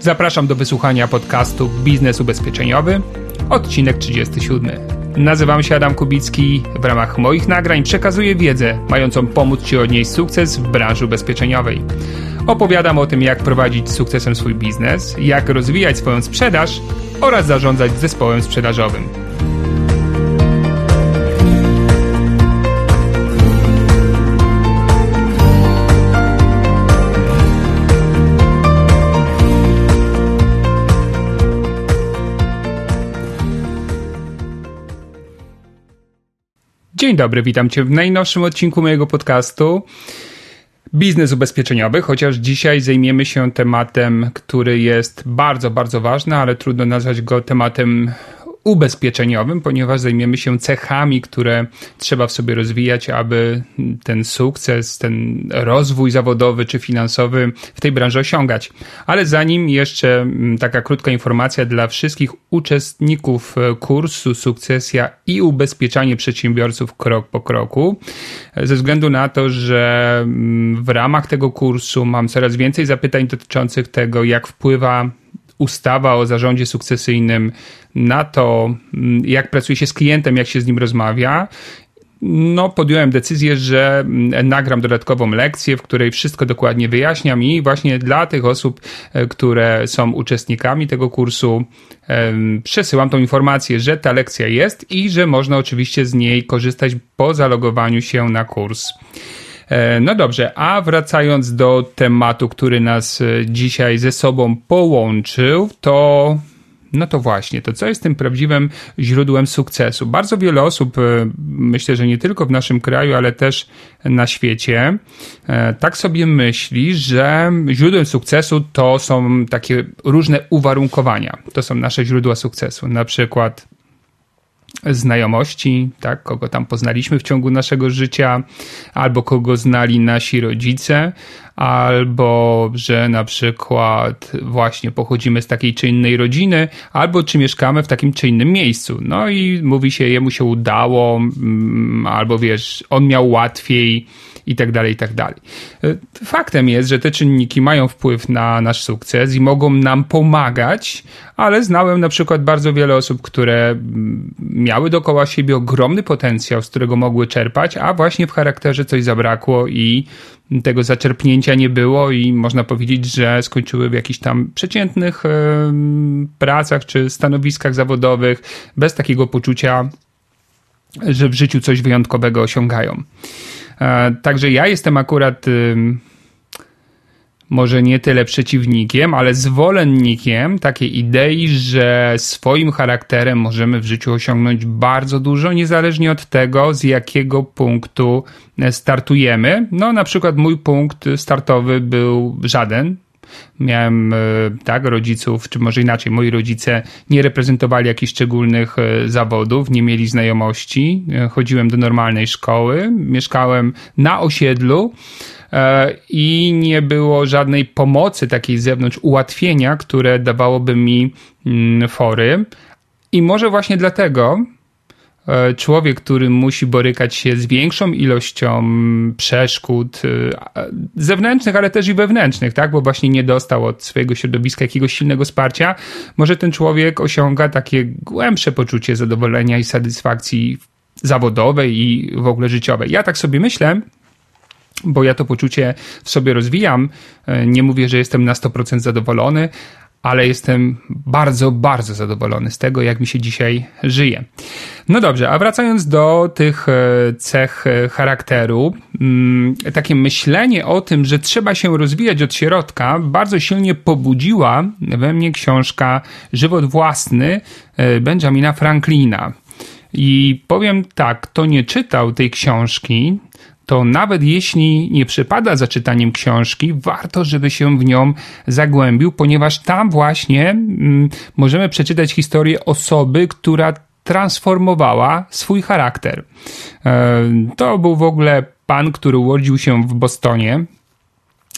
Zapraszam do wysłuchania podcastu Biznes Ubezpieczeniowy, odcinek 37. Nazywam się Adam Kubicki. W ramach moich nagrań przekazuję wiedzę mającą pomóc Ci odnieść sukces w branży ubezpieczeniowej. Opowiadam o tym, jak prowadzić sukcesem swój biznes, jak rozwijać swoją sprzedaż oraz zarządzać zespołem sprzedażowym. Dzień dobry, witam Cię w najnowszym odcinku mojego podcastu Biznes ubezpieczeniowy, chociaż dzisiaj zajmiemy się tematem, który jest bardzo, bardzo ważny, ale trudno nazwać go tematem ubezpieczeniowym, ponieważ zajmiemy się cechami, które trzeba w sobie rozwijać, aby ten sukces, ten rozwój zawodowy czy finansowy w tej branży osiągać. Ale zanim jeszcze mm, taka krótka informacja dla wszystkich uczestników e, kursu Sukcesja i ubezpieczanie przedsiębiorców krok po kroku, ze względu na to, że mm, w ramach tego kursu mam coraz więcej zapytań dotyczących tego, jak wpływa ustawa o zarządzie sukcesyjnym na to, mm, jak pracuje się z klientem, jak się z nim rozmawia, no, podjąłem decyzję, że mm, nagram dodatkową lekcję, w której wszystko dokładnie wyjaśniam i właśnie dla tych osób, e, które są uczestnikami tego kursu, przesyłam tą informację, że ta lekcja jest i że można oczywiście z niej korzystać po zalogowaniu się na kurs. E, no dobrze, a wracając do tematu, który nas e, dzisiaj ze sobą połączył, to no to właśnie, to co jest tym prawdziwym źródłem sukcesu? Bardzo wiele osób, e, myślę, że nie tylko w naszym kraju, ale też na świecie, tak sobie myśli, że źródłem sukcesu to są takie różne uwarunkowania. To są nasze źródła sukcesu. Na przykład znajomości, tak, kogo tam poznaliśmy w ciągu naszego życia, albo kogo znali nasi rodzice, albo że na przykład właśnie pochodzimy z takiej czy innej rodziny, albo czy mieszkamy w takim czy innym miejscu. No i mówi się, jemu się udało, mm, albo wiesz, on miał łatwiej i tak dalej, i tak dalej. E, faktem jest, że te czynniki mają wpływ na nasz sukces i mogą nam pomagać, ale znałem na przykład bardzo wiele osób, które mm, miały dookoła siebie ogromny potencjał, z którego mogły czerpać, a właśnie w charakterze coś zabrakło i tego zaczerpnięcia nie było i można powiedzieć, że skończyły w jakichś tam przeciętnych pracach czy stanowiskach zawodowych bez takiego poczucia, że w życiu coś wyjątkowego osiągają. E, także ja jestem akurat może nie tyle przeciwnikiem, ale zwolennikiem takiej idei, że swoim charakterem możemy w życiu osiągnąć bardzo dużo, niezależnie od tego, z jakiego punktu startujemy. No, na przykład mój punkt startowy był żaden. Miałem, e, tak, rodziców, czy może inaczej, moi rodzice nie reprezentowali jakichś szczególnych e, zawodów, nie mieli znajomości. E, chodziłem do normalnej szkoły, mieszkałem na osiedlu i nie było żadnej pomocy takiej z zewnątrz, ułatwienia, które dawałoby mi mm, fory. I może właśnie dlatego człowiek, który musi borykać się z większą ilością przeszkód e, zewnętrznych, ale też i wewnętrznych, tak? Bo właśnie nie dostał od swojego środowiska jakiegoś silnego wsparcia, może ten człowiek osiąga takie głębsze poczucie zadowolenia i satysfakcji zawodowej i w ogóle życiowej. Ja tak sobie myślę, bo ja to poczucie w sobie rozwijam. E, nie mówię, że jestem na 100% zadowolony, ale jestem bardzo, bardzo zadowolony z tego, jak mi się dzisiaj żyje. No dobrze, a wracając do tych e, cech e, charakteru, mm, takie myślenie o tym, że trzeba się rozwijać od środka, bardzo silnie pobudziła we mnie książka Żywot własny e, Benjamina Franklina. I powiem tak, kto nie czytał tej książki, to nawet jeśli nie przypada za czytaniem książki, warto, żeby się w nią zagłębił, ponieważ tam właśnie mm, możemy przeczytać historię osoby, która transformowała swój charakter. E, to był w ogóle pan, który urodził się w Bostonie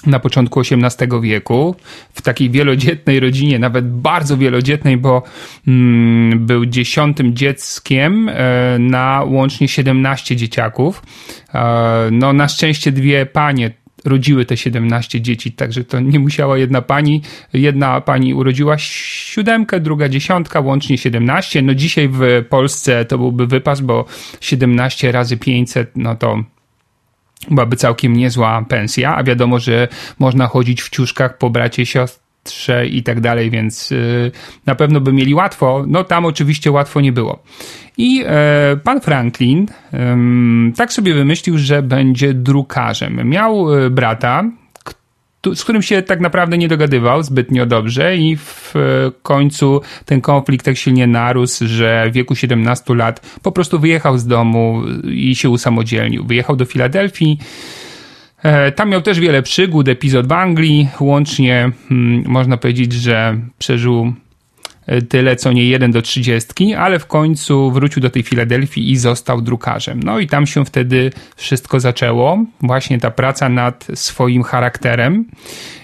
na początku XVIII wieku, w takiej wielodzietnej rodzinie, nawet bardzo wielodzietnej, bo mm, był dziesiątym dzieckiem e, na łącznie 17 dzieciaków. E, no, na szczęście dwie panie rodziły te 17 dzieci, także to nie musiała jedna pani, jedna pani urodziła siódemkę, druga dziesiątka, łącznie 17. No dzisiaj w Polsce to byłby wypas, bo 17 razy 500, no to byłaby całkiem niezła pensja, a wiadomo, że można chodzić w ciuszkach po bracie siostrze i tak dalej, więc y, na pewno by mieli łatwo. No tam oczywiście łatwo nie było. I e, pan Franklin tak sobie wymyślił, że będzie drukarzem. Miał e, brata, z którym się tak naprawdę nie dogadywał zbytnio dobrze i w e, końcu ten konflikt tak silnie narósł, że w wieku 17 lat po prostu wyjechał z domu i się usamodzielnił. Wyjechał do Filadelfii. Tam miał też wiele przygód, epizod w Anglii, łącznie hmm, można powiedzieć, że przeżył tyle co nie jeden do trzydziestki, ale w końcu wrócił do tej Filadelfii i został drukarzem. No i tam się wtedy wszystko zaczęło, właśnie ta praca nad swoim charakterem.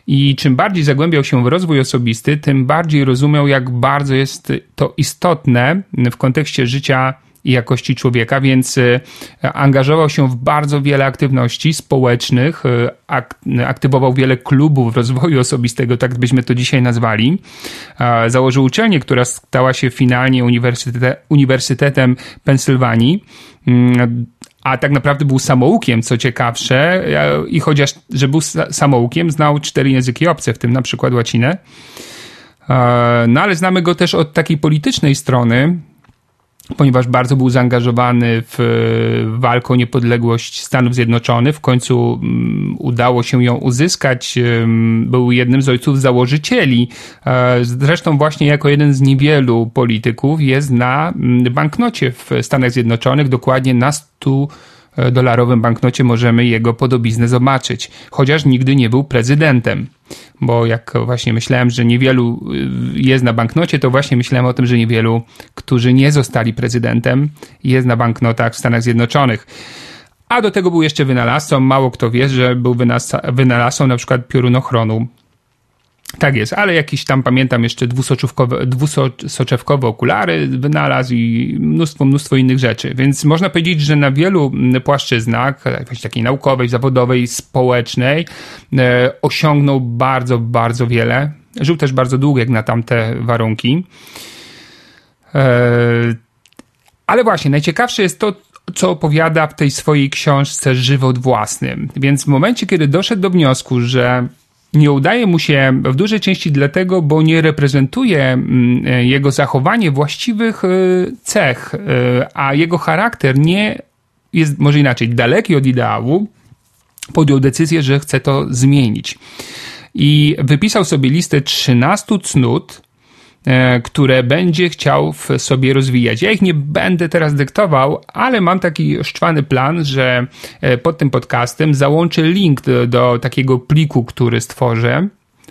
I czym bardziej zagłębiał się w rozwój osobisty, tym bardziej rozumiał, jak bardzo jest to istotne w kontekście życia i jakości człowieka, więc e, angażował się w bardzo wiele aktywności społecznych, e, aktywował wiele klubów rozwoju osobistego, tak byśmy to dzisiaj nazwali. Założył uczelnię, która stała się finalnie Uniwersytetem Pensylwanii mm, a tak naprawdę był samoukiem, co ciekawsze, e, i chociaż, że był samoukiem, znał cztery języki obce, w tym na przykład łacinę. No ale znamy go też od takiej politycznej strony, ponieważ bardzo był zaangażowany w walkę o niepodległość Stanów Zjednoczonych. W końcu mm, udało się ją uzyskać. Był jednym z ojców założycieli. E, zresztą właśnie jako jeden z niewielu polityków jest na mm, banknocie w Stanach Zjednoczonych, dokładnie na 100 dolarowym banknocie możemy jego podobiznę zobaczyć, chociaż nigdy nie był prezydentem. Bo jak właśnie myślałem, że niewielu y, jest na banknocie, to właśnie myślałem o tym, że niewielu, którzy nie zostali prezydentem, jest na banknotach w Stanach Zjednoczonych. A do tego był jeszcze wynalazcą. Mało kto wie, że był wynalazcą na przykład piorunochronu tak jest, ale jakiś tam pamiętam jeszcze dwusoczewkowe okulary wynalazł i mnóstwo, mnóstwo innych rzeczy. Więc można powiedzieć, że na wielu płaszczyznach, takiej naukowej, zawodowej, społecznej, e, osiągnął bardzo, bardzo wiele. Żył też bardzo długo jak na tamte warunki. E, ale właśnie, najciekawsze jest to, co opowiada w tej swojej książce Żywot Własny. Więc w momencie, kiedy doszedł do wniosku, że nie udaje mu się w dużej części dlatego, bo nie reprezentuje mm, jego zachowanie właściwych e, cech, e, a jego charakter nie jest, może inaczej, daleki od ideału, podjął decyzję, że chce to zmienić. I wypisał sobie listę 13 cnót, E, które będzie chciał w sobie rozwijać. Ja ich nie będę teraz dyktował, ale mam taki szczwany plan, że e, pod tym podcastem załączę link do, do takiego pliku, który stworzę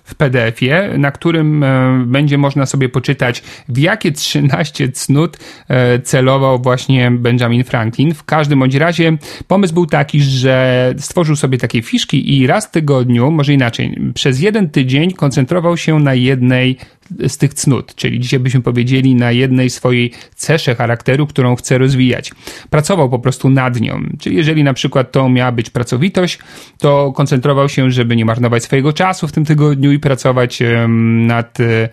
w PDF-ie, na którym e, będzie można sobie poczytać, w jakie 13 cnót e, celował właśnie Benjamin Franklin. W każdym bądź razie pomysł był taki, że stworzył sobie takie fiszki i raz w tygodniu, może inaczej, przez jeden tydzień koncentrował się na jednej z tych cnót, czyli dzisiaj byśmy powiedzieli na jednej swojej cesze charakteru, którą chce rozwijać. Pracował po prostu nad nią, czyli jeżeli na przykład to miała być pracowitość, to koncentrował się, żeby nie marnować swojego czasu w tym tygodniu i pracować nad e,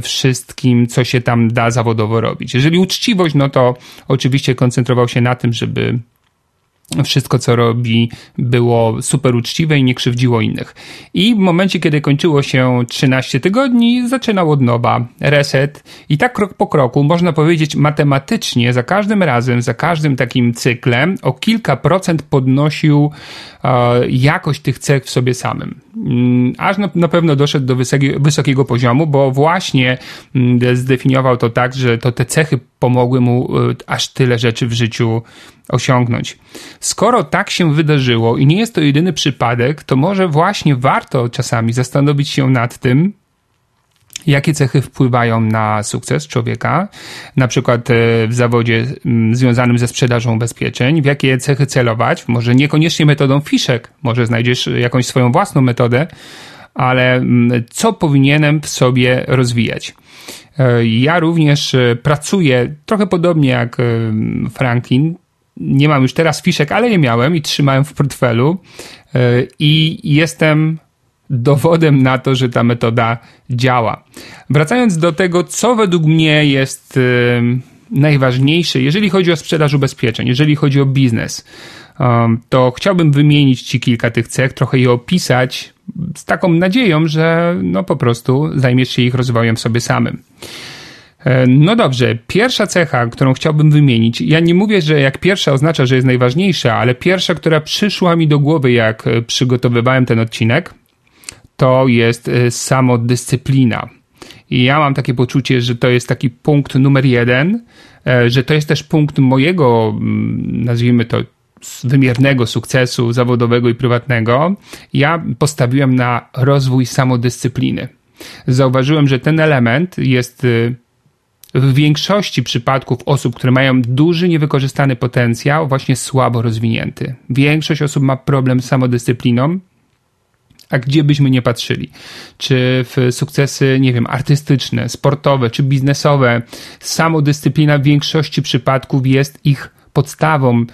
wszystkim, co się tam da zawodowo robić. Jeżeli uczciwość, no to oczywiście koncentrował się na tym, żeby wszystko, co robi, było super uczciwe i nie krzywdziło innych. I w momencie, kiedy kończyło się 13 tygodni, zaczynał od nowa reset. I tak krok po kroku, można powiedzieć matematycznie, za każdym razem, za każdym takim cyklem, o kilka procent podnosił e, jakość tych cech w sobie samym. Mm, aż na, na pewno doszedł do wysokiego, wysokiego poziomu, bo właśnie mm, zdefiniował to tak, że to te cechy pomogły mu e, aż tyle rzeczy w życiu osiągnąć. Skoro tak się wydarzyło i nie jest to jedyny przypadek, to może właśnie warto czasami zastanowić się nad tym, jakie cechy wpływają na sukces człowieka, na przykład e, w zawodzie związanym ze sprzedażą ubezpieczeń, w jakie cechy celować, może niekoniecznie metodą fiszek, może znajdziesz jakąś swoją własną metodę, ale co powinienem w sobie rozwijać. E, ja również e, pracuję trochę podobnie jak Franklin, nie mam już teraz fiszek, ale je miałem i trzymałem w portfelu i jestem dowodem na to, że ta metoda działa. Wracając do tego, co według mnie jest najważniejsze, jeżeli chodzi o sprzedaż ubezpieczeń, jeżeli chodzi o biznes, to chciałbym wymienić Ci kilka tych cech, trochę je opisać z taką nadzieją, że no po prostu zajmiesz się ich rozwojem sobie samym. E, no dobrze, pierwsza cecha, którą chciałbym wymienić, ja nie mówię, że jak pierwsza oznacza, że jest najważniejsza, ale pierwsza, która przyszła mi do głowy, jak przygotowywałem ten odcinek, to jest e, samodyscyplina. I ja mam takie poczucie, że to jest taki punkt numer jeden, e, że to jest też punkt mojego, mm, nazwijmy to, wymiernego sukcesu zawodowego i prywatnego. Ja postawiłem na rozwój samodyscypliny. Zauważyłem, że ten element jest e, w większości przypadków osób, które mają duży niewykorzystany potencjał, właśnie słabo rozwinięty. Większość osób ma problem z samodyscypliną, a gdzie byśmy nie patrzyli. Czy w sukcesy, nie wiem, artystyczne, sportowe czy biznesowe, samodyscyplina w większości przypadków jest ich podstawą.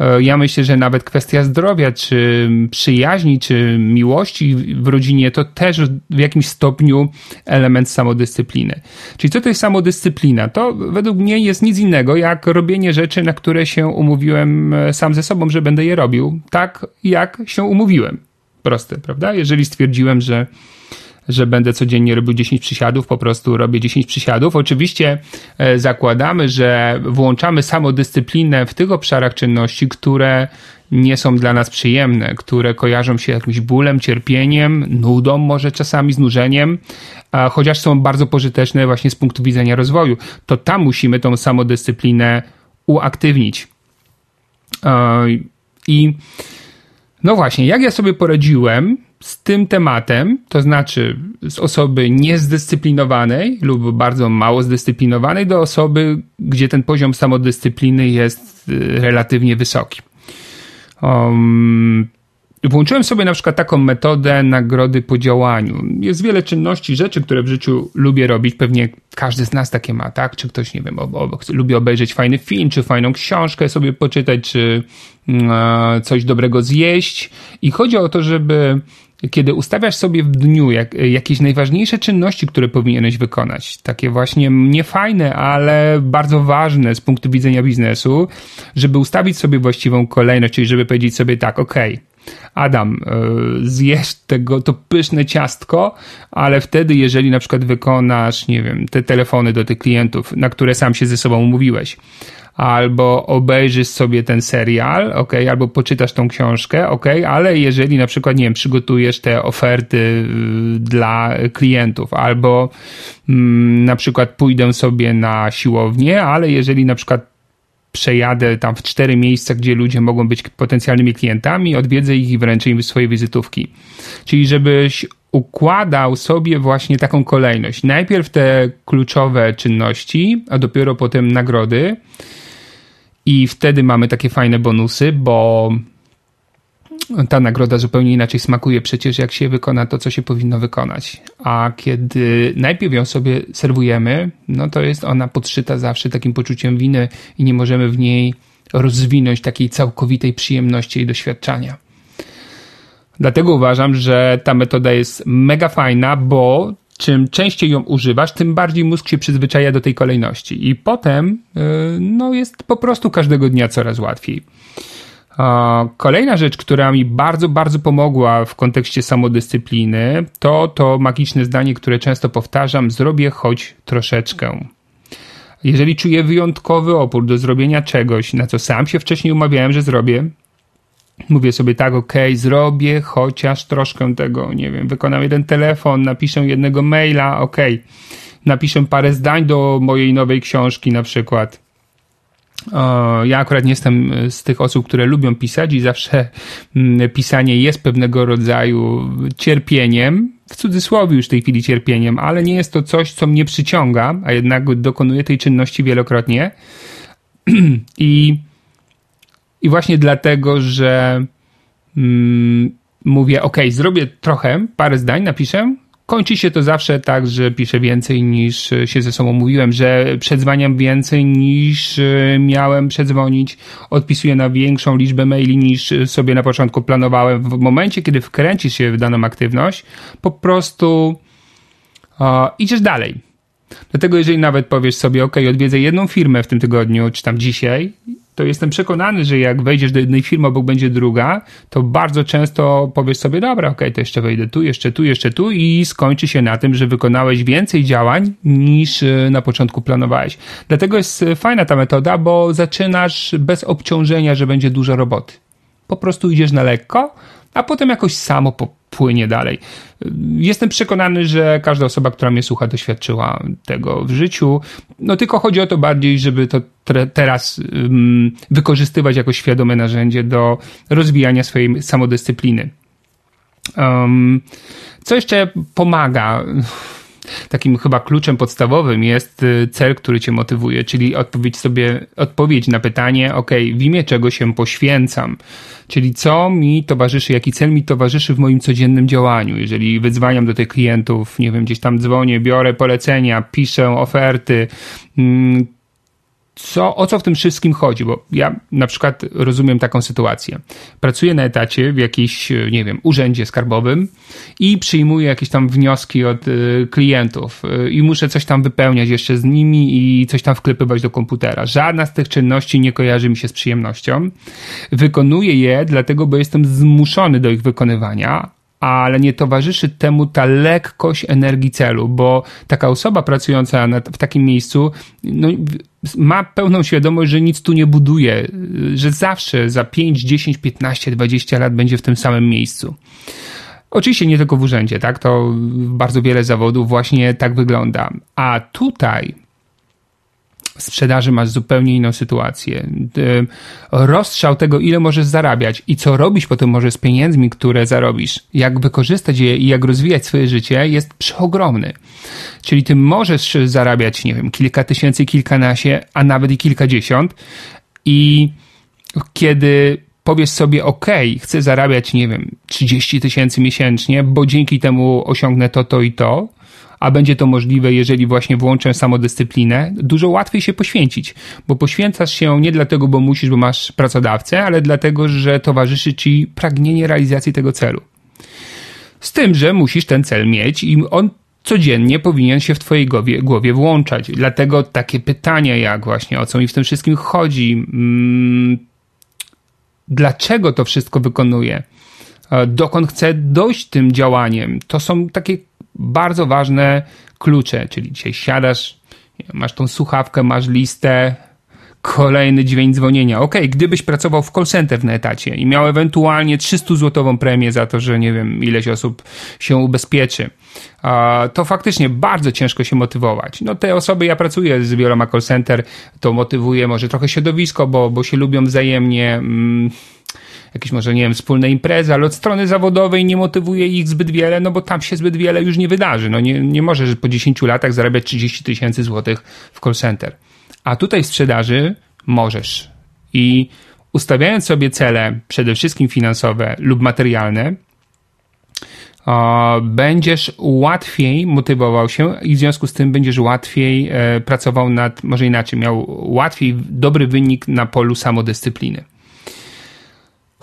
E, ja myślę, że nawet kwestia zdrowia, czy przyjaźni, czy miłości w rodzinie to też w jakimś stopniu element samodyscypliny. Czyli co to jest samodyscyplina? To według mnie jest nic innego jak robienie rzeczy, na które się umówiłem e, sam ze sobą, że będę je robił, tak jak się umówiłem. Proste, prawda? Jeżeli stwierdziłem, że że będę codziennie robił 10 przysiadów, po prostu robię 10 przysiadów. Oczywiście e, zakładamy, że włączamy samodyscyplinę w tych obszarach czynności, które nie są dla nas przyjemne, które kojarzą się jakimś bólem, cierpieniem, nudą, może czasami znużeniem, chociaż są bardzo pożyteczne właśnie z punktu widzenia rozwoju. To tam musimy tą samodyscyplinę uaktywnić. I no właśnie, jak ja sobie poradziłem z tym tematem, to znaczy z osoby niezdyscyplinowanej lub bardzo mało zdyscyplinowanej do osoby, gdzie ten poziom samodyscypliny jest y, relatywnie wysoki. Um, Włączyłem sobie na przykład taką metodę nagrody po działaniu. Jest wiele czynności, rzeczy, które w życiu lubię robić. Pewnie każdy z nas takie ma, tak? Czy ktoś, nie wiem, lubi obejrzeć fajny film, czy fajną książkę sobie poczytać, czy mm, e, coś dobrego zjeść. I chodzi o to, żeby kiedy ustawiasz sobie w dniu jak, jakieś najważniejsze czynności, które powinieneś wykonać, takie właśnie niefajne, ale bardzo ważne z punktu widzenia biznesu, żeby ustawić sobie właściwą kolejność, czyli żeby powiedzieć sobie tak, ok, Adam, e, zjesz tego, to pyszne ciastko, ale wtedy, jeżeli na przykład wykonasz, nie wiem, te telefony do tych klientów, na które sam się ze sobą umówiłeś, albo obejrzysz sobie ten serial, ok, albo poczytasz tą książkę, ok, ale jeżeli na przykład, nie wiem, przygotujesz te oferty y, dla klientów, albo mm, na przykład pójdę sobie na siłownię, ale jeżeli na przykład przejadę tam w cztery miejsca, gdzie ludzie mogą być potencjalnymi klientami, odwiedzę ich i wręczę im swoje wizytówki. Czyli żebyś układał sobie właśnie taką kolejność. Najpierw te kluczowe czynności, a dopiero potem nagrody. I wtedy mamy takie fajne bonusy, bo ta nagroda zupełnie inaczej smakuje przecież, jak się wykona to, co się powinno wykonać. A kiedy najpierw ją sobie serwujemy, no to jest ona podszyta zawsze takim poczuciem winy i nie możemy w niej rozwinąć takiej całkowitej przyjemności i doświadczania. Dlatego uważam, że ta metoda jest mega fajna, bo czym częściej ją używasz, tym bardziej mózg się przyzwyczaja do tej kolejności. I potem, yy, no, jest po prostu każdego dnia coraz łatwiej. Kolejna rzecz, która mi bardzo, bardzo pomogła w kontekście samodyscypliny, to to magiczne zdanie, które często powtarzam: zrobię choć troszeczkę. Jeżeli czuję wyjątkowy opór do zrobienia czegoś, na co sam się wcześniej umawiałem, że zrobię, mówię sobie tak, ok, zrobię chociaż troszkę tego, nie wiem, wykonam jeden telefon, napiszę jednego maila, ok, napiszę parę zdań do mojej nowej książki na przykład ja akurat nie jestem z tych osób, które lubią pisać i zawsze mm, pisanie jest pewnego rodzaju cierpieniem, w cudzysłowie już w tej chwili cierpieniem, ale nie jest to coś, co mnie przyciąga, a jednak dokonuję tej czynności wielokrotnie. I, i właśnie dlatego, że mm, mówię, ok, zrobię trochę, parę zdań, napiszę, kończy się to zawsze tak, że piszę więcej niż się ze sobą mówiłem, że przedzwaniam więcej niż miałem przedzwonić, odpisuję na większą liczbę maili niż sobie na początku planowałem. W momencie, kiedy wkręcisz się w daną aktywność, po prostu o, idziesz dalej. Dlatego jeżeli nawet powiesz sobie, ok, odwiedzę jedną firmę w tym tygodniu, czy tam dzisiaj, to jestem przekonany, że jak wejdziesz do jednej firmy, obok będzie druga, to bardzo często powiesz sobie, dobra, ok, to jeszcze wejdę tu, jeszcze tu, jeszcze tu i skończy się na tym, że wykonałeś więcej działań niż e, na początku planowałeś. Dlatego jest e, fajna ta metoda, bo zaczynasz bez obciążenia, że będzie dużo roboty. Po prostu idziesz na lekko, a potem jakoś samo popłynie dalej. Jestem przekonany, że każda osoba, która mnie słucha, doświadczyła tego w życiu. No tylko chodzi o to bardziej, żeby to teraz wykorzystywać jako świadome narzędzie do rozwijania swojej samodyscypliny. Um, co jeszcze pomaga? Takim chyba kluczem podstawowym jest y, cel, który cię motywuje, czyli odpowiedź sobie, odpowiedź na pytanie, ok, w imię czego się poświęcam, czyli co mi towarzyszy, jaki cel mi towarzyszy w moim codziennym działaniu. Jeżeli wyzwaniam do tych klientów, nie wiem, gdzieś tam dzwonię, biorę polecenia, piszę oferty, mm, co, o co w tym wszystkim chodzi, bo ja na przykład rozumiem taką sytuację. Pracuję na etacie w jakimś, nie wiem, urzędzie skarbowym i przyjmuję jakieś tam wnioski od y, klientów y, i muszę coś tam wypełniać jeszcze z nimi i coś tam wklepywać do komputera. Żadna z tych czynności nie kojarzy mi się z przyjemnością. Wykonuję je dlatego, bo jestem zmuszony do ich wykonywania, ale nie towarzyszy temu ta lekkość energii celu, bo taka osoba pracująca w takim miejscu no, ma pełną świadomość, że nic tu nie buduje, że zawsze za 5, 10, 15, 20 lat będzie w tym samym miejscu. Oczywiście nie tylko w urzędzie, tak? To bardzo wiele zawodów właśnie tak wygląda. A tutaj sprzedaży masz zupełnie inną sytuację. Rozstrzał tego, ile możesz zarabiać i co robić potem może z pieniędzmi, które zarobisz, jak wykorzystać je i jak rozwijać swoje życie, jest przeogromny. Czyli ty możesz zarabiać, nie wiem, kilka tysięcy, kilkanaście, a nawet i kilkadziesiąt i kiedy powiesz sobie, ok, chcę zarabiać, nie wiem, 30 tysięcy miesięcznie, bo dzięki temu osiągnę to, to i to, a będzie to możliwe, jeżeli właśnie włączę samodyscyplinę, dużo łatwiej się poświęcić, bo poświęcasz się nie dlatego, bo musisz, bo masz pracodawcę, ale dlatego, że towarzyszy ci pragnienie realizacji tego celu. Z tym, że musisz ten cel mieć i on codziennie powinien się w Twojej głowie, głowie włączać. Dlatego takie pytania, jak właśnie o co mi w tym wszystkim chodzi, mm, dlaczego to wszystko wykonuję, dokąd chcę dojść tym działaniem, to są takie bardzo ważne klucze, czyli dzisiaj siadasz, masz tą słuchawkę, masz listę, kolejny dźwięk dzwonienia. Ok, gdybyś pracował w call center na etacie i miał ewentualnie 300-złotową premię za to, że nie wiem, ileś osób się ubezpieczy, to faktycznie bardzo ciężko się motywować. No te osoby, ja pracuję z wieloma call center, to motywuje może trochę środowisko, bo, bo się lubią wzajemnie. Mm, jakieś może, nie wiem, wspólne imprezy, ale od strony zawodowej nie motywuje ich zbyt wiele, no bo tam się zbyt wiele już nie wydarzy. No nie, nie możesz po 10 latach zarabiać 30 tysięcy złotych w call center. A tutaj w sprzedaży możesz. I ustawiając sobie cele, przede wszystkim finansowe lub materialne, będziesz łatwiej motywował się i w związku z tym będziesz łatwiej e, pracował nad, może inaczej, miał łatwiej dobry wynik na polu samodyscypliny.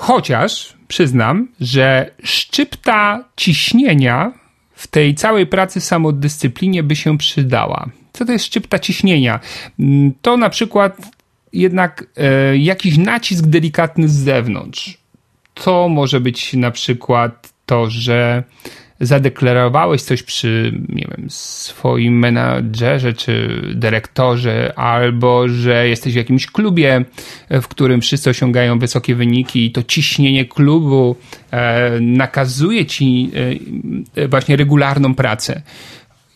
Chociaż przyznam, że szczypta ciśnienia w tej całej pracy samodyscyplinie by się przydała. Co to jest szczypta ciśnienia? Mm, to na przykład jednak e, jakiś nacisk delikatny z zewnątrz. To może być na przykład to, że zadeklarowałeś coś przy, nie wiem, swoim menadżerze czy dyrektorze, albo że jesteś w jakimś klubie, w którym wszyscy osiągają wysokie wyniki i to ciśnienie klubu e, nakazuje ci e, właśnie regularną pracę.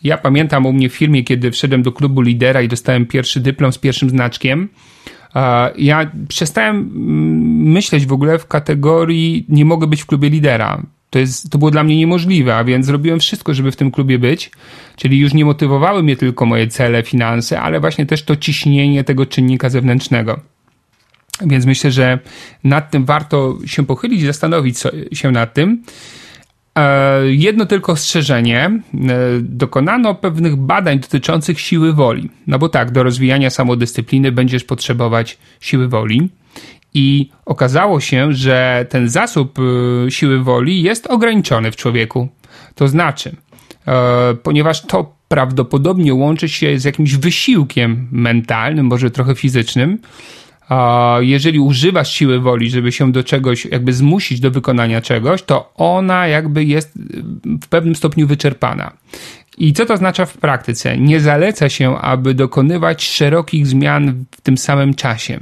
Ja pamiętam u mnie w firmie, kiedy wszedłem do klubu lidera i dostałem pierwszy dyplom z pierwszym znaczkiem, ja przestałem mm, myśleć w ogóle w kategorii nie mogę być w klubie lidera. To, jest, to było dla mnie niemożliwe, a więc zrobiłem wszystko, żeby w tym klubie być. Czyli już nie motywowały mnie tylko moje cele, finanse, ale właśnie też to ciśnienie tego czynnika zewnętrznego. Więc myślę, że nad tym warto się pochylić, zastanowić się nad tym. E, jedno tylko ostrzeżenie. E, dokonano pewnych badań dotyczących siły woli. No bo tak, do rozwijania samodyscypliny będziesz potrzebować siły woli. I okazało się, że ten zasób e, siły woli jest ograniczony w człowieku. To znaczy, ponieważ to prawdopodobnie łączy się z jakimś wysiłkiem mentalnym, może trochę fizycznym, jeżeli używasz siły woli, żeby się do czegoś jakby zmusić do wykonania czegoś, to ona jakby jest w pewnym stopniu wyczerpana. I co to oznacza w praktyce? Nie zaleca się, aby dokonywać szerokich zmian w tym samym czasie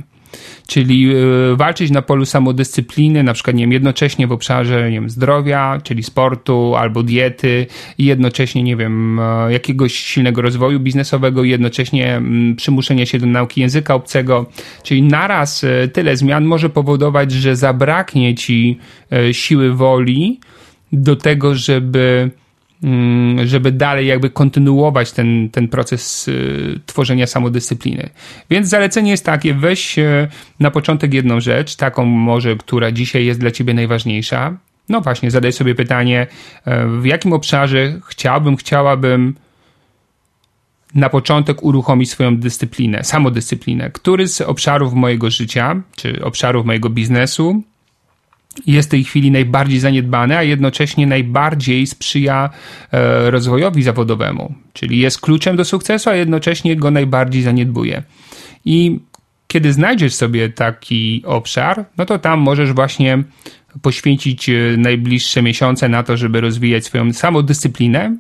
czyli e, walczyć na polu samodyscypliny, na przykład nie wiem, jednocześnie w obszarze nie wiem, zdrowia, czyli sportu albo diety i jednocześnie, nie wiem, e, jakiegoś silnego rozwoju biznesowego i jednocześnie mm, przymuszenia się do nauki języka obcego, czyli naraz e, tyle zmian może powodować, że zabraknie ci siły woli do tego, żeby żeby dalej jakby kontynuować ten, ten proces y, tworzenia samodyscypliny. Więc zalecenie jest takie, weź y, na początek jedną rzecz, taką może, która dzisiaj jest dla ciebie najważniejsza. No właśnie, zadaj sobie pytanie, y, w jakim obszarze chciałbym, chciałabym na początek uruchomić swoją dyscyplinę, samodyscyplinę. Który z obszarów mojego życia, czy obszarów mojego biznesu, jest w tej chwili najbardziej zaniedbany, a jednocześnie najbardziej sprzyja e, rozwojowi zawodowemu, czyli jest kluczem do sukcesu, a jednocześnie go najbardziej zaniedbuje. I kiedy znajdziesz sobie taki obszar, no to tam możesz właśnie poświęcić e, najbliższe miesiące na to, żeby rozwijać swoją samodyscyplinę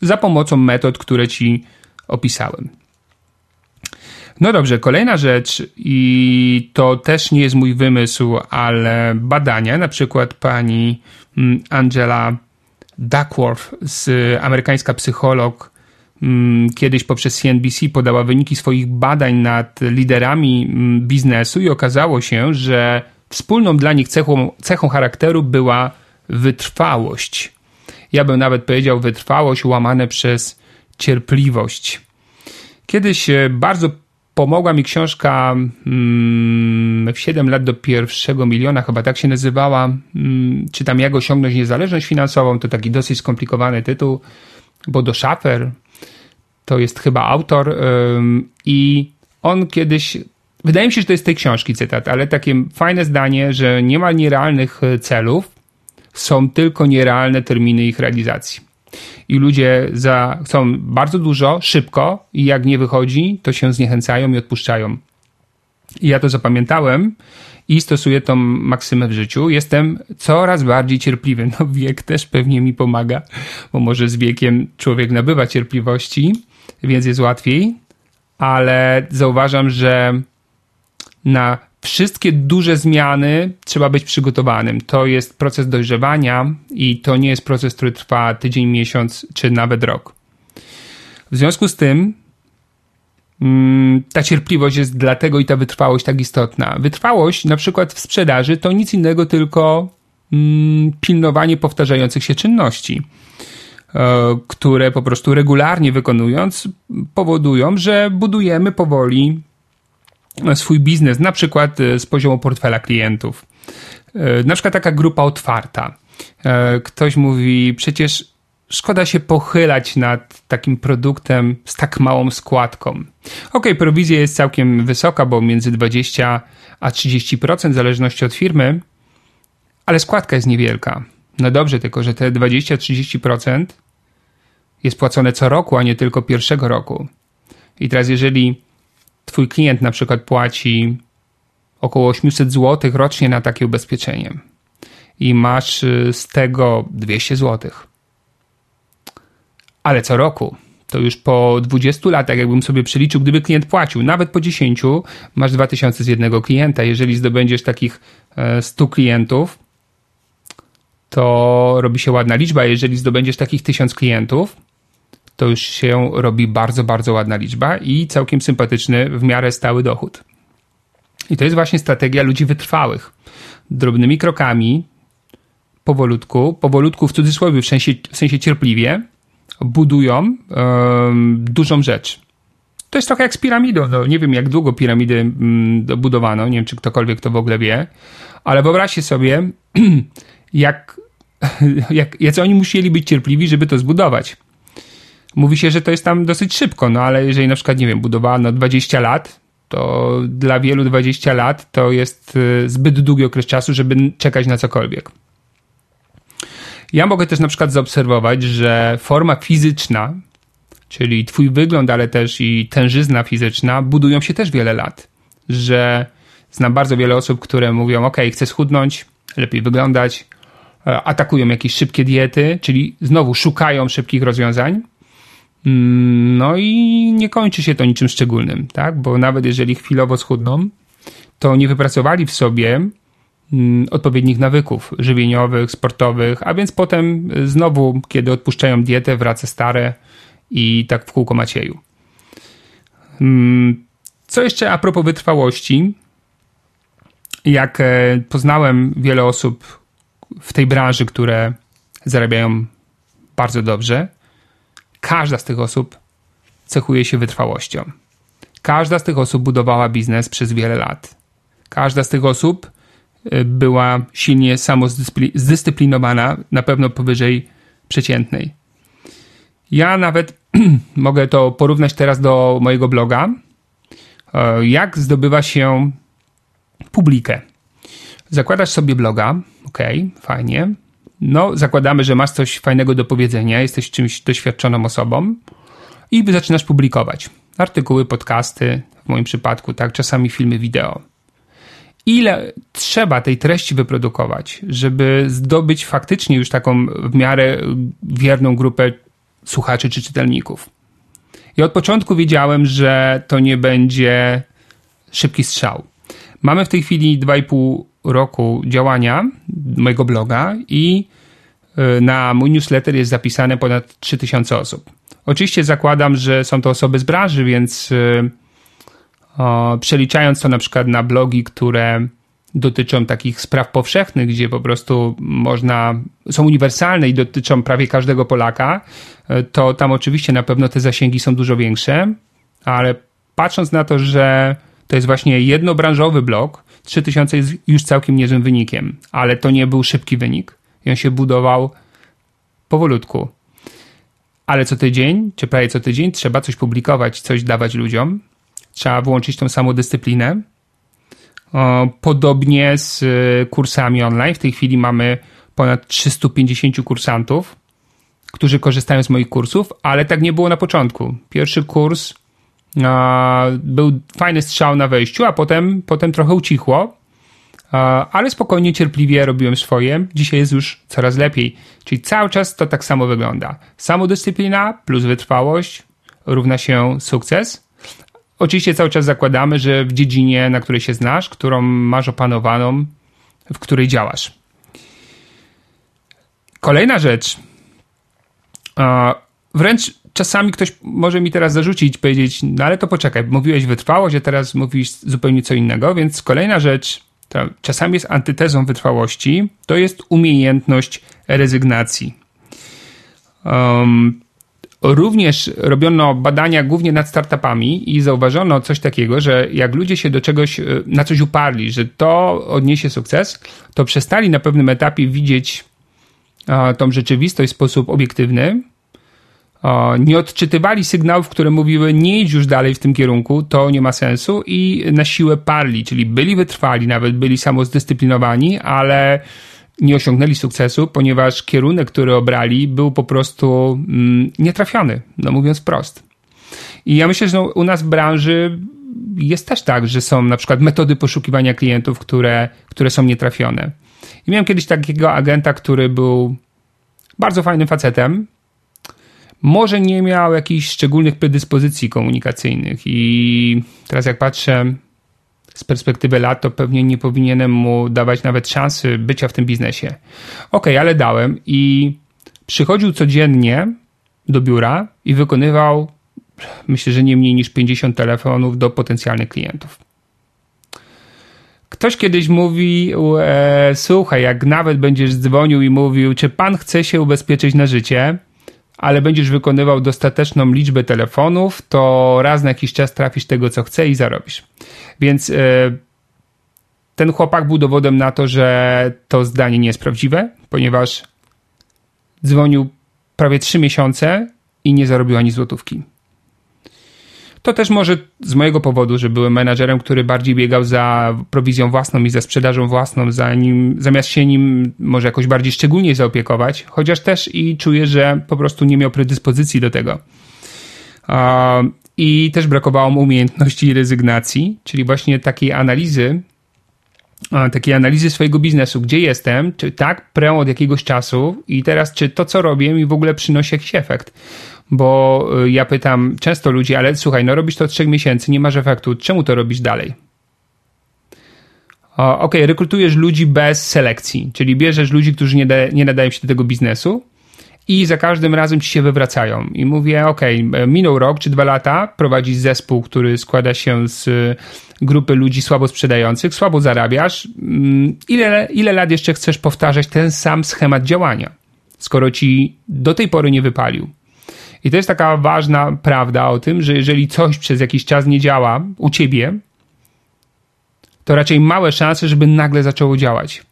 za pomocą metod, które ci opisałem. No dobrze, kolejna rzecz i to też nie jest mój wymysł, ale badania, na przykład pani mm, Angela Duckworth, amerykańska psycholog, mm, kiedyś poprzez CNBC podała wyniki swoich badań nad liderami mm, biznesu i okazało się, że wspólną dla nich cechą, cechą charakteru była wytrwałość. Ja bym nawet powiedział wytrwałość łamane przez cierpliwość. Kiedyś e, bardzo pomogła mi książka mm, w 7 lat do pierwszego miliona, chyba tak się nazywała. Mm, czytam Jak osiągnąć niezależność finansową. To taki dosyć skomplikowany tytuł. Bodo Schaffer to jest chyba autor i on kiedyś Wydaje mi się, że to jest tej książki cytat, ale takie fajne zdanie, że nie ma nierealnych celów, są tylko nierealne terminy ich realizacji i ludzie za, chcą bardzo dużo, szybko i jak nie wychodzi, to się zniechęcają i odpuszczają. I ja to zapamiętałem i stosuję tą maksymę w życiu. Jestem coraz bardziej cierpliwy. No wiek też pewnie mi pomaga, bo może z wiekiem człowiek nabywa cierpliwości, więc jest łatwiej, ale zauważam, że na wszystkie duże zmiany trzeba być przygotowanym. To jest proces dojrzewania i to nie jest proces, który trwa tydzień, miesiąc czy nawet rok. W związku z tym mm, ta cierpliwość jest dlatego i ta wytrwałość tak istotna. Wytrwałość na przykład w sprzedaży to nic innego tylko mm, pilnowanie powtarzających się czynności, e, które po prostu regularnie wykonując powodują, że budujemy powoli swój biznes, na przykład e, z poziomu portfela klientów. E, na przykład taka grupa otwarta. E, ktoś mówi, przecież szkoda się pochylać nad takim produktem z tak małą składką. Ok, prowizja jest całkiem wysoka, bo między 20 a 30% w zależności od firmy, ale składka jest niewielka. No dobrze, tylko że te 20-30% jest płacone co roku, a nie tylko pierwszego roku. I teraz, jeżeli twój klient na przykład płaci około 800 zł rocznie na takie ubezpieczenie i masz y, z tego 200 zł. Ale co roku, to już po 20 latach, jakbym sobie przeliczył, gdyby klient płacił, nawet po 10, masz 2000 z jednego klienta. Jeżeli zdobędziesz takich 100 e, klientów, to robi się ładna liczba. Jeżeli zdobędziesz takich 1000 klientów, to już się robi bardzo, bardzo ładna liczba i całkiem sympatyczny, w miarę stały dochód. I to jest właśnie strategia ludzi wytrwałych. Drobnymi krokami, powolutku, powolutku w cudzysłowie, w sensie, w sensie cierpliwie, budują dużą rzecz. To jest trochę jak z piramidą. No, nie wiem, jak długo piramidy mm, nie wiem, czy ktokolwiek to w ogóle wie, ale wyobraźcie sobie, jak jak, jacy oni musieli być cierpliwi, żeby to zbudować. Mówi się, że to jest tam dosyć szybko, no ale jeżeli na przykład, nie wiem, budowano 20 lat, to dla wielu 20 lat to jest y, zbyt długi okres czasu, żeby czekać na cokolwiek. Ja mogę też na przykład zaobserwować, że forma fizyczna, czyli twój wygląd, ale też i tężyzna fizyczna budują się też wiele lat. Że znam bardzo wiele osób, które mówią, ok, chcę schudnąć, lepiej wyglądać, e, atakują jakieś szybkie diety, czyli znowu szukają szybkich rozwiązań, no i nie kończy się to niczym szczególnym, tak? Bo nawet jeżeli chwilowo schudną, to nie wypracowali w sobie mm, odpowiednich nawyków żywieniowych, sportowych, a więc potem znowu, kiedy odpuszczają dietę, wraca stare i tak w kółko macieju. Mm, co jeszcze a propos wytrwałości? Jak e, poznałem wiele osób w tej branży, które zarabiają bardzo dobrze, Każda z tych osób cechuje się wytrwałością. Każda z tych osób budowała biznes przez wiele lat. Każda z tych osób y, była silnie samozdyscyplinowana, na pewno powyżej przeciętnej. Ja nawet mogę to porównać teraz do mojego bloga. E, jak zdobywa się publikę? Zakładasz sobie bloga, ok, fajnie. No, zakładamy, że masz coś fajnego do powiedzenia, jesteś czymś doświadczoną osobą i zaczynasz publikować artykuły, podcasty, w moim przypadku, tak, czasami filmy wideo. Ile trzeba tej treści wyprodukować, żeby zdobyć faktycznie już taką w miarę wierną grupę słuchaczy czy czytelników? I od początku wiedziałem, że to nie będzie szybki strzał. Mamy w tej chwili 2,5 roku działania mojego bloga i y, na mój newsletter jest zapisane ponad 3000 osób. Oczywiście zakładam, że są to osoby z branży, więc y, o, przeliczając to na przykład na blogi, które dotyczą takich spraw powszechnych, gdzie po prostu można, są uniwersalne i dotyczą prawie każdego Polaka, y, to tam oczywiście na pewno te zasięgi są dużo większe, ale patrząc na to, że to jest właśnie jednobranżowy blog, 3000 jest już całkiem niezłym wynikiem, ale to nie był szybki wynik i on się budował powolutku. Ale co tydzień, czy prawie co tydzień, trzeba coś publikować, coś dawać ludziom. Trzeba włączyć tą samą dyscyplinę. Podobnie z y, kursami online. W tej chwili mamy ponad 350 kursantów, którzy korzystają z moich kursów, ale tak nie było na początku. Pierwszy kurs był fajny strzał na wejściu, a potem, potem trochę ucichło. Ale spokojnie, cierpliwie robiłem swoje. Dzisiaj jest już coraz lepiej. Czyli cały czas to tak samo wygląda. Samodyscyplina plus wytrwałość równa się sukces. Oczywiście cały czas zakładamy, że w dziedzinie, na której się znasz, którą masz opanowaną, w której działasz. Kolejna rzecz. Wręcz czasami ktoś może mi teraz zarzucić, powiedzieć, no ale to poczekaj, mówiłeś wytrwałość, a teraz mówisz zupełnie co innego, więc kolejna rzecz, która czasami jest antytezą wytrwałości, to jest umiejętność rezygnacji. Um, również robiono badania głównie nad startupami i zauważono coś takiego, że jak ludzie się do czegoś, e, na coś uparli, że to odniesie sukces, to przestali na pewnym etapie widzieć tą rzeczywistość w sposób obiektywny nie odczytywali sygnałów, które mówiły nie idź już dalej w tym kierunku, to nie ma sensu i na siłę parli, czyli byli wytrwali, nawet byli samozdyscyplinowani, ale nie osiągnęli sukcesu, ponieważ kierunek, który obrali był po prostu mm, nietrafiony, no mówiąc prost. I ja myślę, że no, u nas w branży jest też tak, że są na przykład metody poszukiwania klientów, które, które są nietrafione. I miałem kiedyś takiego agenta, który był bardzo fajnym facetem, może nie miał jakichś szczególnych predyspozycji komunikacyjnych i teraz jak patrzę z perspektywy lat, to pewnie nie powinienem mu dawać nawet szansy bycia w tym biznesie. Ok, ale dałem i przychodził codziennie do biura i wykonywał, myślę, że nie mniej niż 50 telefonów do potencjalnych klientów. Ktoś kiedyś mówił, e, słuchaj, jak nawet będziesz dzwonił i mówił, czy pan chce się ubezpieczyć na życie, ale będziesz wykonywał dostateczną liczbę telefonów, to raz na jakiś czas trafisz tego, co chce i zarobisz. Więc e, ten chłopak był dowodem na to, że to zdanie nie jest prawdziwe, ponieważ dzwonił prawie trzy miesiące i nie zarobił ani złotówki. To też może z mojego powodu, że byłem menadżerem, który bardziej biegał za prowizją własną i za sprzedażą własną, za nim, zamiast się nim może jakoś bardziej szczególnie zaopiekować, chociaż też i czuję, że po prostu nie miał predyspozycji do tego. I też brakowało mu umiejętności rezygnacji, czyli właśnie takiej analizy, takiej analizy swojego biznesu, gdzie jestem, czy tak prę od jakiegoś czasu i teraz czy to, co robię mi w ogóle przynosi jakiś efekt bo y, ja pytam często ludzi, ale słuchaj, no robisz to od trzech miesięcy, nie masz efektu, czemu to robisz dalej? Okej, okay, rekrutujesz ludzi bez selekcji, czyli bierzesz ludzi, którzy nie, da, nie nadają się do tego biznesu i za każdym razem ci się wywracają. I mówię, ok, minął rok czy dwa lata, prowadzisz zespół, który składa się z grupy ludzi słabo sprzedających, słabo zarabiasz. Mm, ile, ile lat jeszcze chcesz powtarzać ten sam schemat działania, skoro ci do tej pory nie wypalił? I to jest taka ważna prawda o tym, że jeżeli coś przez jakiś czas nie działa u ciebie, to raczej małe szanse, żeby nagle zaczęło działać.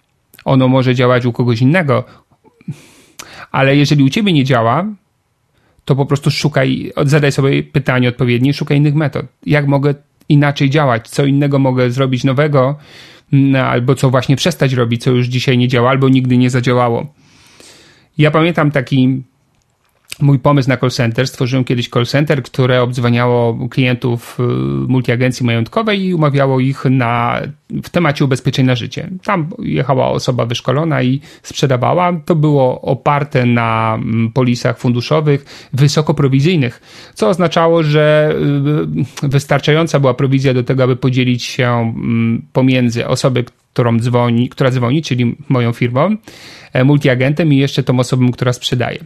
Ono może działać u kogoś innego, ale jeżeli u ciebie nie działa, to po prostu szukaj, zadaj sobie pytanie odpowiednie, szukaj innych metod. Jak mogę inaczej działać? Co innego mogę zrobić nowego? Mm, albo co właśnie przestać robić, co już dzisiaj nie działa, albo nigdy nie zadziałało. Ja pamiętam taki mój pomysł na call center. Stworzyłem kiedyś call center, które obdzwaniało klientów y, multiagencji majątkowej i umawiało ich na, w temacie ubezpieczeń na życie. Tam jechała osoba wyszkolona i sprzedawała. To było oparte na mm, polisach funduszowych wysokoprowizyjnych, co oznaczało, że y, wystarczająca była prowizja do tego, aby podzielić się mm, pomiędzy osobę, którą dzwoni, która dzwoni, czyli moją firmą, e, multiagentem i jeszcze tą osobą, która sprzedaje.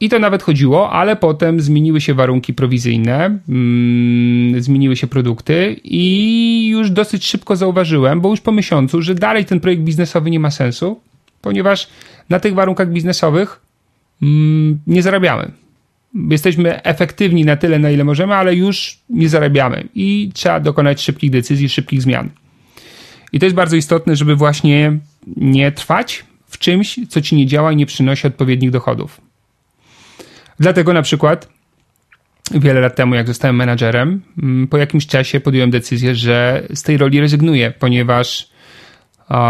I to nawet chodziło, ale potem zmieniły się warunki prowizyjne, mm, zmieniły się produkty i już dosyć szybko zauważyłem, bo już po miesiącu, że dalej ten projekt biznesowy nie ma sensu, ponieważ na tych warunkach biznesowych mm, nie zarabiamy. Jesteśmy efektywni na tyle, na ile możemy, ale już nie zarabiamy i trzeba dokonać szybkich decyzji, szybkich zmian. I to jest bardzo istotne, żeby właśnie nie trwać w czymś, co ci nie działa i nie przynosi odpowiednich dochodów. Dlatego na przykład wiele lat temu, jak zostałem menadżerem, mm, po jakimś czasie podjąłem decyzję, że z tej roli rezygnuję, ponieważ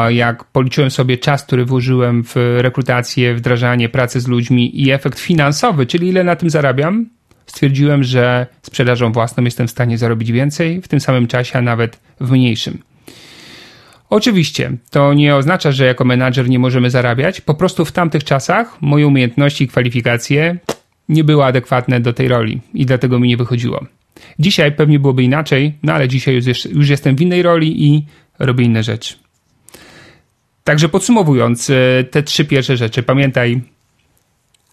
jak policzyłem sobie czas, który włożyłem w rekrutację, wdrażanie, pracę z ludźmi i efekt finansowy, czyli ile na tym zarabiam, stwierdziłem, że sprzedażą własną jestem w stanie zarobić więcej w tym samym czasie, a nawet w mniejszym. Oczywiście, to nie oznacza, że jako menadżer nie możemy zarabiać. Po prostu w tamtych czasach moje umiejętności i kwalifikacje nie były adekwatne do tej roli i dlatego mi nie wychodziło. Dzisiaj pewnie byłoby inaczej, no ale dzisiaj już, już jestem w innej roli i robię inne rzeczy. Także podsumowując, e, te trzy pierwsze rzeczy, pamiętaj,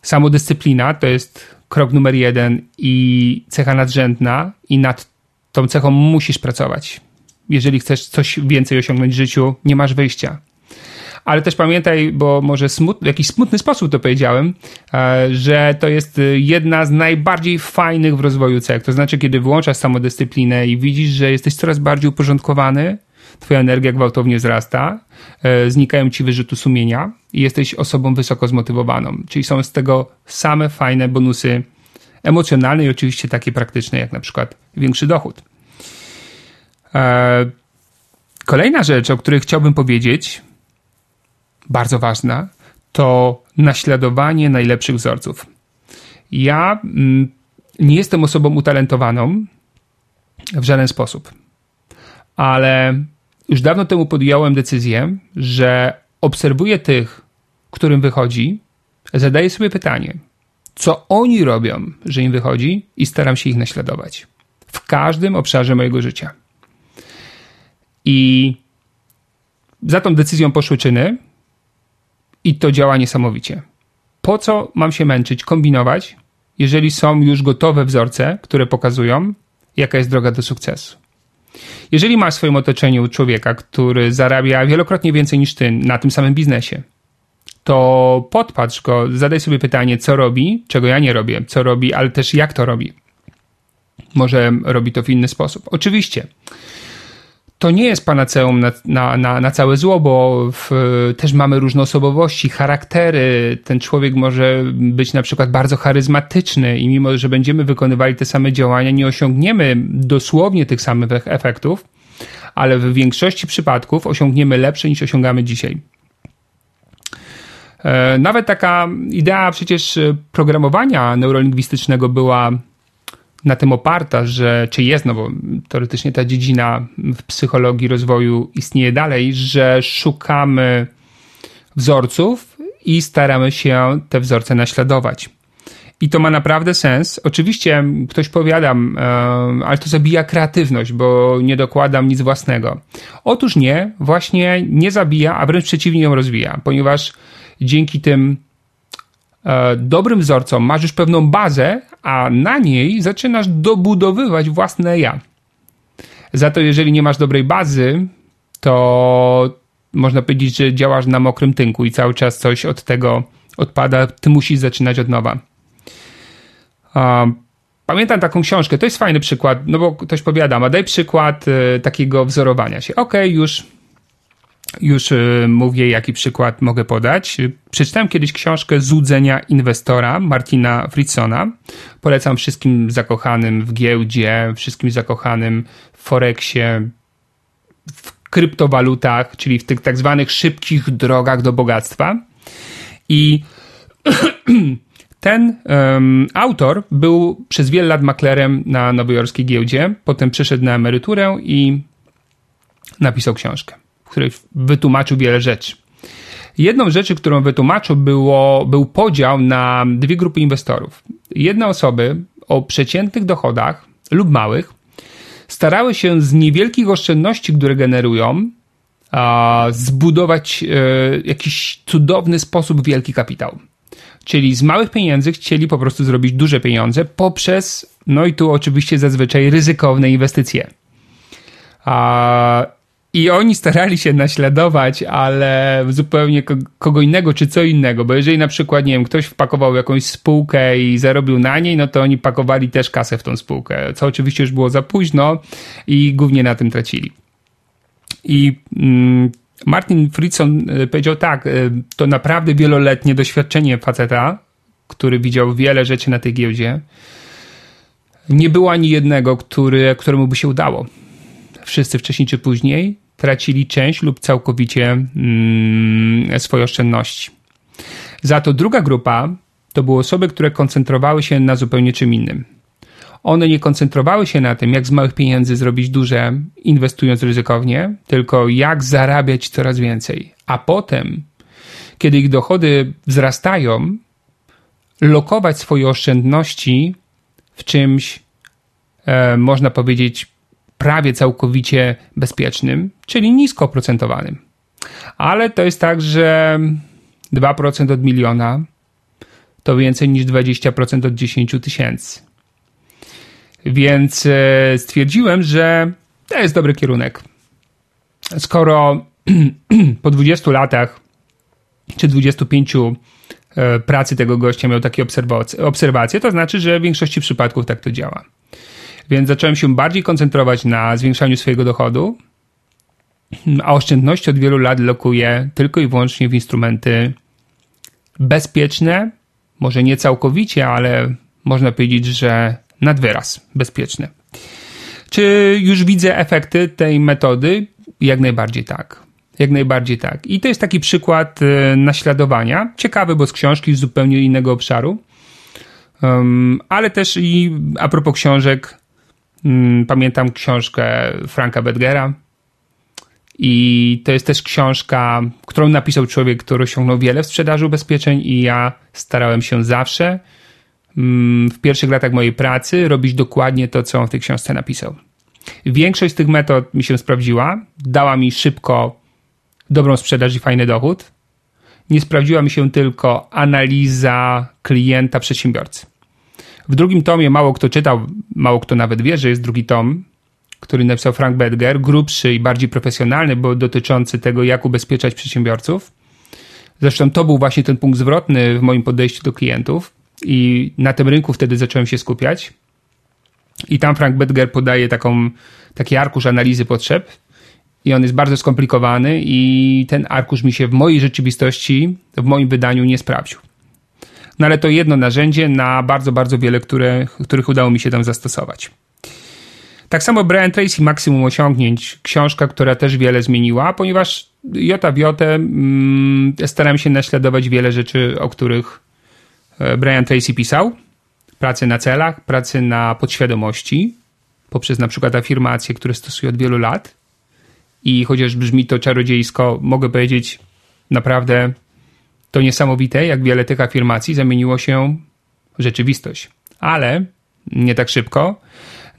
samodyscyplina to jest krok numer jeden i cecha nadrzędna, i nad tą cechą musisz pracować. Jeżeli chcesz coś więcej osiągnąć w życiu, nie masz wyjścia ale też pamiętaj, bo może smut, w jakiś smutny sposób to powiedziałem, e, że to jest jedna z najbardziej fajnych w rozwoju cech. To znaczy, kiedy włączasz samodyscyplinę i widzisz, że jesteś coraz bardziej uporządkowany, twoja energia gwałtownie wzrasta, e, znikają ci wyrzuty sumienia i jesteś osobą wysoko zmotywowaną. Czyli są z tego same fajne bonusy emocjonalne i oczywiście takie praktyczne, jak na przykład większy dochód. E, kolejna rzecz, o której chciałbym powiedzieć, bardzo ważna, to naśladowanie najlepszych wzorców. Ja mm, nie jestem osobą utalentowaną w żaden sposób, ale już dawno temu podjąłem decyzję, że obserwuję tych, którym wychodzi, zadaję sobie pytanie, co oni robią, że im wychodzi, i staram się ich naśladować w każdym obszarze mojego życia. I za tą decyzją poszły czyny, i to działa niesamowicie. Po co mam się męczyć, kombinować, jeżeli są już gotowe wzorce, które pokazują, jaka jest droga do sukcesu? Jeżeli masz w swoim otoczeniu człowieka, który zarabia wielokrotnie więcej niż ty na tym samym biznesie, to podpatrz go, zadaj sobie pytanie, co robi, czego ja nie robię, co robi, ale też jak to robi. Może robi to w inny sposób. Oczywiście, to nie jest panaceum na, na, na, na całe zło, bo w, też mamy różne osobowości, charaktery. Ten człowiek może być na przykład bardzo charyzmatyczny i mimo, że będziemy wykonywali te same działania, nie osiągniemy dosłownie tych samych efektów, ale w większości przypadków osiągniemy lepsze niż osiągamy dzisiaj. E, nawet taka idea przecież programowania neurolingwistycznego była na tym oparta, że, czy jest, no bo teoretycznie ta dziedzina w psychologii rozwoju istnieje dalej, że szukamy wzorców i staramy się te wzorce naśladować. I to ma naprawdę sens. Oczywiście ktoś powiadam, ale to zabija kreatywność, bo nie dokładam nic własnego. Otóż nie, właśnie nie zabija, a wręcz przeciwnie ją rozwija, ponieważ dzięki tym e, dobrym wzorcom masz już pewną bazę, a na niej zaczynasz dobudowywać własne ja. Za to, jeżeli nie masz dobrej bazy, to można powiedzieć, że działasz na mokrym tynku i cały czas coś od tego odpada, ty musisz zaczynać od nowa. Pamiętam taką książkę, to jest fajny przykład, no bo ktoś powiada, a daj przykład y, takiego wzorowania się. Okej, okay, już już y, mówię, jaki przykład mogę podać. Przeczytałem kiedyś książkę Złudzenia inwestora Martina Fritzona. Polecam wszystkim zakochanym w giełdzie, wszystkim zakochanym w Forexie, w kryptowalutach, czyli w tych tak zwanych szybkich drogach do bogactwa. I ten um, autor był przez wiele lat maklerem na nowojorskiej giełdzie, potem przeszedł na emeryturę i napisał książkę której wytłumaczył wiele rzeczy. Jedną rzeczy, którą wytłumaczył, było, był podział na dwie grupy inwestorów. Jedne osoby o przeciętnych dochodach lub małych starały się z niewielkich oszczędności, które generują, zbudować w jakiś cudowny sposób wielki kapitał. Czyli z małych pieniędzy chcieli po prostu zrobić duże pieniądze poprzez, no i tu oczywiście zazwyczaj ryzykowne inwestycje. I oni starali się naśladować, ale zupełnie kogo innego czy co innego, bo jeżeli na przykład, nie wiem, ktoś wpakował jakąś spółkę i zarobił na niej, no to oni pakowali też kasę w tą spółkę, co oczywiście już było za późno i głównie na tym tracili. I mm, Martin Friedson y, powiedział tak, y, to naprawdę wieloletnie doświadczenie faceta, który widział wiele rzeczy na tej giełdzie. Nie było ani jednego, który, któremu by się udało. Wszyscy wcześniej czy później tracili część lub całkowicie mm, swoje oszczędności. Za to druga grupa to były osoby, które koncentrowały się na zupełnie czym innym. One nie koncentrowały się na tym, jak z małych pieniędzy zrobić duże, inwestując ryzykownie, tylko jak zarabiać coraz więcej. A potem, kiedy ich dochody wzrastają, lokować swoje oszczędności w czymś, e, można powiedzieć, prawie całkowicie bezpiecznym, czyli nisko oprocentowanym. Ale to jest tak, że 2% od miliona to więcej niż 20% od 10 tysięcy. Więc e, stwierdziłem, że to jest dobry kierunek. Skoro po 20 latach czy 25 e, pracy tego gościa miał takie obserwacje, to znaczy, że w większości przypadków tak to działa. Więc zacząłem się bardziej koncentrować na zwiększaniu swojego dochodu, a oszczędności od wielu lat lokuję tylko i wyłącznie w instrumenty bezpieczne, może nie całkowicie, ale można powiedzieć, że nad wyraz bezpieczne. Czy już widzę efekty tej metody? Jak najbardziej tak. Jak najbardziej tak. I to jest taki przykład y, naśladowania. Ciekawy, bo z książki z zupełnie innego obszaru. Um, ale też i a propos książek, pamiętam książkę Franka Bedgera. I to jest też książka, którą napisał człowiek, który osiągnął wiele w sprzedaży ubezpieczeń, i ja starałem się zawsze mm, w pierwszych latach mojej pracy robić dokładnie to, co on w tej książce napisał. Większość z tych metod mi się sprawdziła, dała mi szybko dobrą sprzedaż i fajny dochód. Nie sprawdziła mi się tylko analiza klienta przedsiębiorcy. W drugim tomie mało kto czytał, mało kto nawet wie, że jest drugi tom, który napisał Frank Bedger, grubszy i bardziej profesjonalny, bo dotyczący tego, jak ubezpieczać przedsiębiorców. Zresztą to był właśnie ten punkt zwrotny w moim podejściu do klientów i na tym rynku wtedy zacząłem się skupiać. I tam Frank Bedger podaje taką, taki arkusz analizy potrzeb i on jest bardzo skomplikowany i ten arkusz mi się w mojej rzeczywistości, w moim wydaniu nie sprawdził. No ale to jedno narzędzie na bardzo, bardzo wiele, które, których udało mi się tam zastosować. Tak samo Brian Tracy Maksimum Osiągnięć, książka, która też wiele zmieniła, ponieważ jota w jotę mm, staram się naśladować wiele rzeczy, o których e, Brian Tracy pisał. Pracy na celach, pracy na podświadomości, poprzez na przykład afirmacje, które stosuję od wielu lat. I chociaż brzmi to czarodziejsko, mogę powiedzieć naprawdę to niesamowite, jak wiele tych afirmacji zamieniło się w rzeczywistość. Ale nie tak szybko.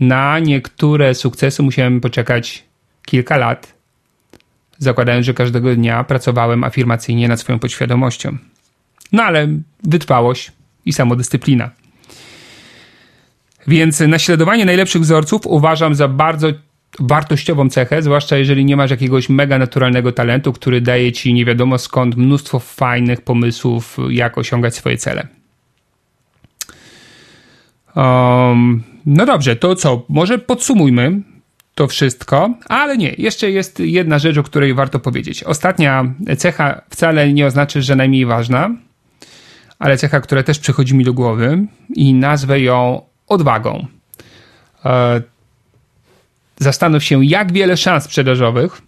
Na niektóre sukcesy musiałem poczekać kilka lat, zakładając, że każdego dnia pracowałem afirmacyjnie nad swoją podświadomością. No ale wytrwałość i samodyscyplina. Więc naśladowanie najlepszych wzorców uważam za bardzo wartościową cechę, zwłaszcza jeżeli nie masz jakiegoś mega naturalnego talentu, który daje ci nie wiadomo skąd mnóstwo fajnych pomysłów, jak osiągać swoje cele. Um, no dobrze, to co? Może podsumujmy to wszystko, ale nie, jeszcze jest jedna rzecz, o której warto powiedzieć. Ostatnia cecha wcale nie oznacza, że najmniej ważna, ale cecha, która też przychodzi mi do głowy i nazwę ją odwagą. E, zastanów się, jak wiele szans sprzedażowych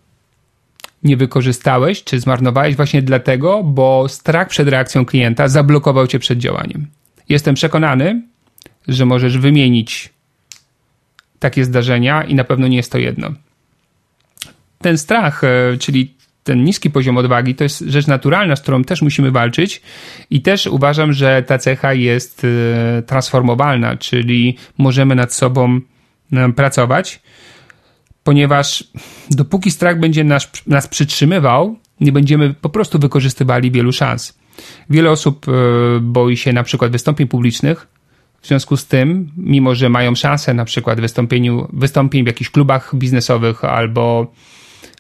nie wykorzystałeś, czy zmarnowałeś właśnie dlatego, bo strach przed reakcją klienta zablokował cię przed działaniem. Jestem przekonany, że możesz wymienić takie zdarzenia i na pewno nie jest to jedno. Ten strach, e, czyli ten niski poziom odwagi, to jest rzecz naturalna, z którą też musimy walczyć i też uważam, że ta cecha jest e, transformowalna, czyli możemy nad sobą e, pracować, ponieważ dopóki strach będzie nas, nas przytrzymywał, nie będziemy po prostu wykorzystywali wielu szans. Wiele osób boi się na przykład wystąpień publicznych, w związku z tym, mimo że mają szansę na przykład wystąpieniu, wystąpień w jakichś klubach biznesowych albo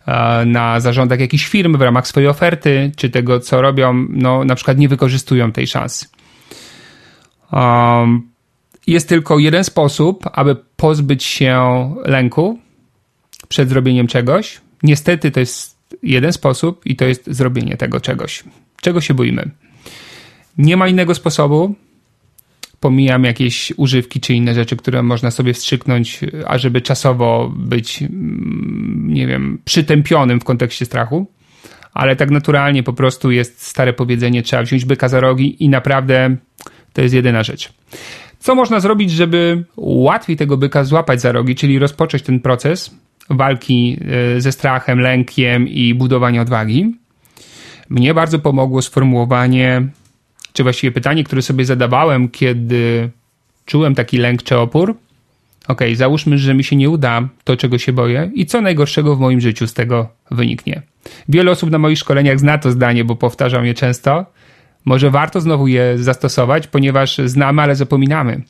e, na zarządach jakichś firm w ramach swojej oferty, czy tego, co robią, no na przykład nie wykorzystują tej szansy. Jest tylko jeden sposób, aby pozbyć się lęku przed zrobieniem czegoś. Niestety to jest jeden sposób i to jest zrobienie tego czegoś. Czego się boimy? Nie ma innego sposobu, pomijam jakieś używki czy inne rzeczy, które można sobie wstrzyknąć, ażeby czasowo być, mm, nie wiem, przytępionym w kontekście strachu. Ale tak naturalnie po prostu jest stare powiedzenie, trzeba wziąć byka za rogi i naprawdę to jest jedyna rzecz. Co można zrobić, żeby łatwiej tego byka złapać za rogi, czyli rozpocząć ten proces walki e, ze strachem, lękiem i budowania odwagi? Mnie bardzo pomogło sformułowanie czy właściwie pytanie, które sobie zadawałem, kiedy czułem taki lęk czy opór. Ok, załóżmy, że mi się nie uda to, czego się boję, i co najgorszego w moim życiu z tego wyniknie. Wiele osób na moich szkoleniach zna to zdanie, bo powtarzam je często. Może warto znowu je zastosować, ponieważ znamy, ale zapominamy.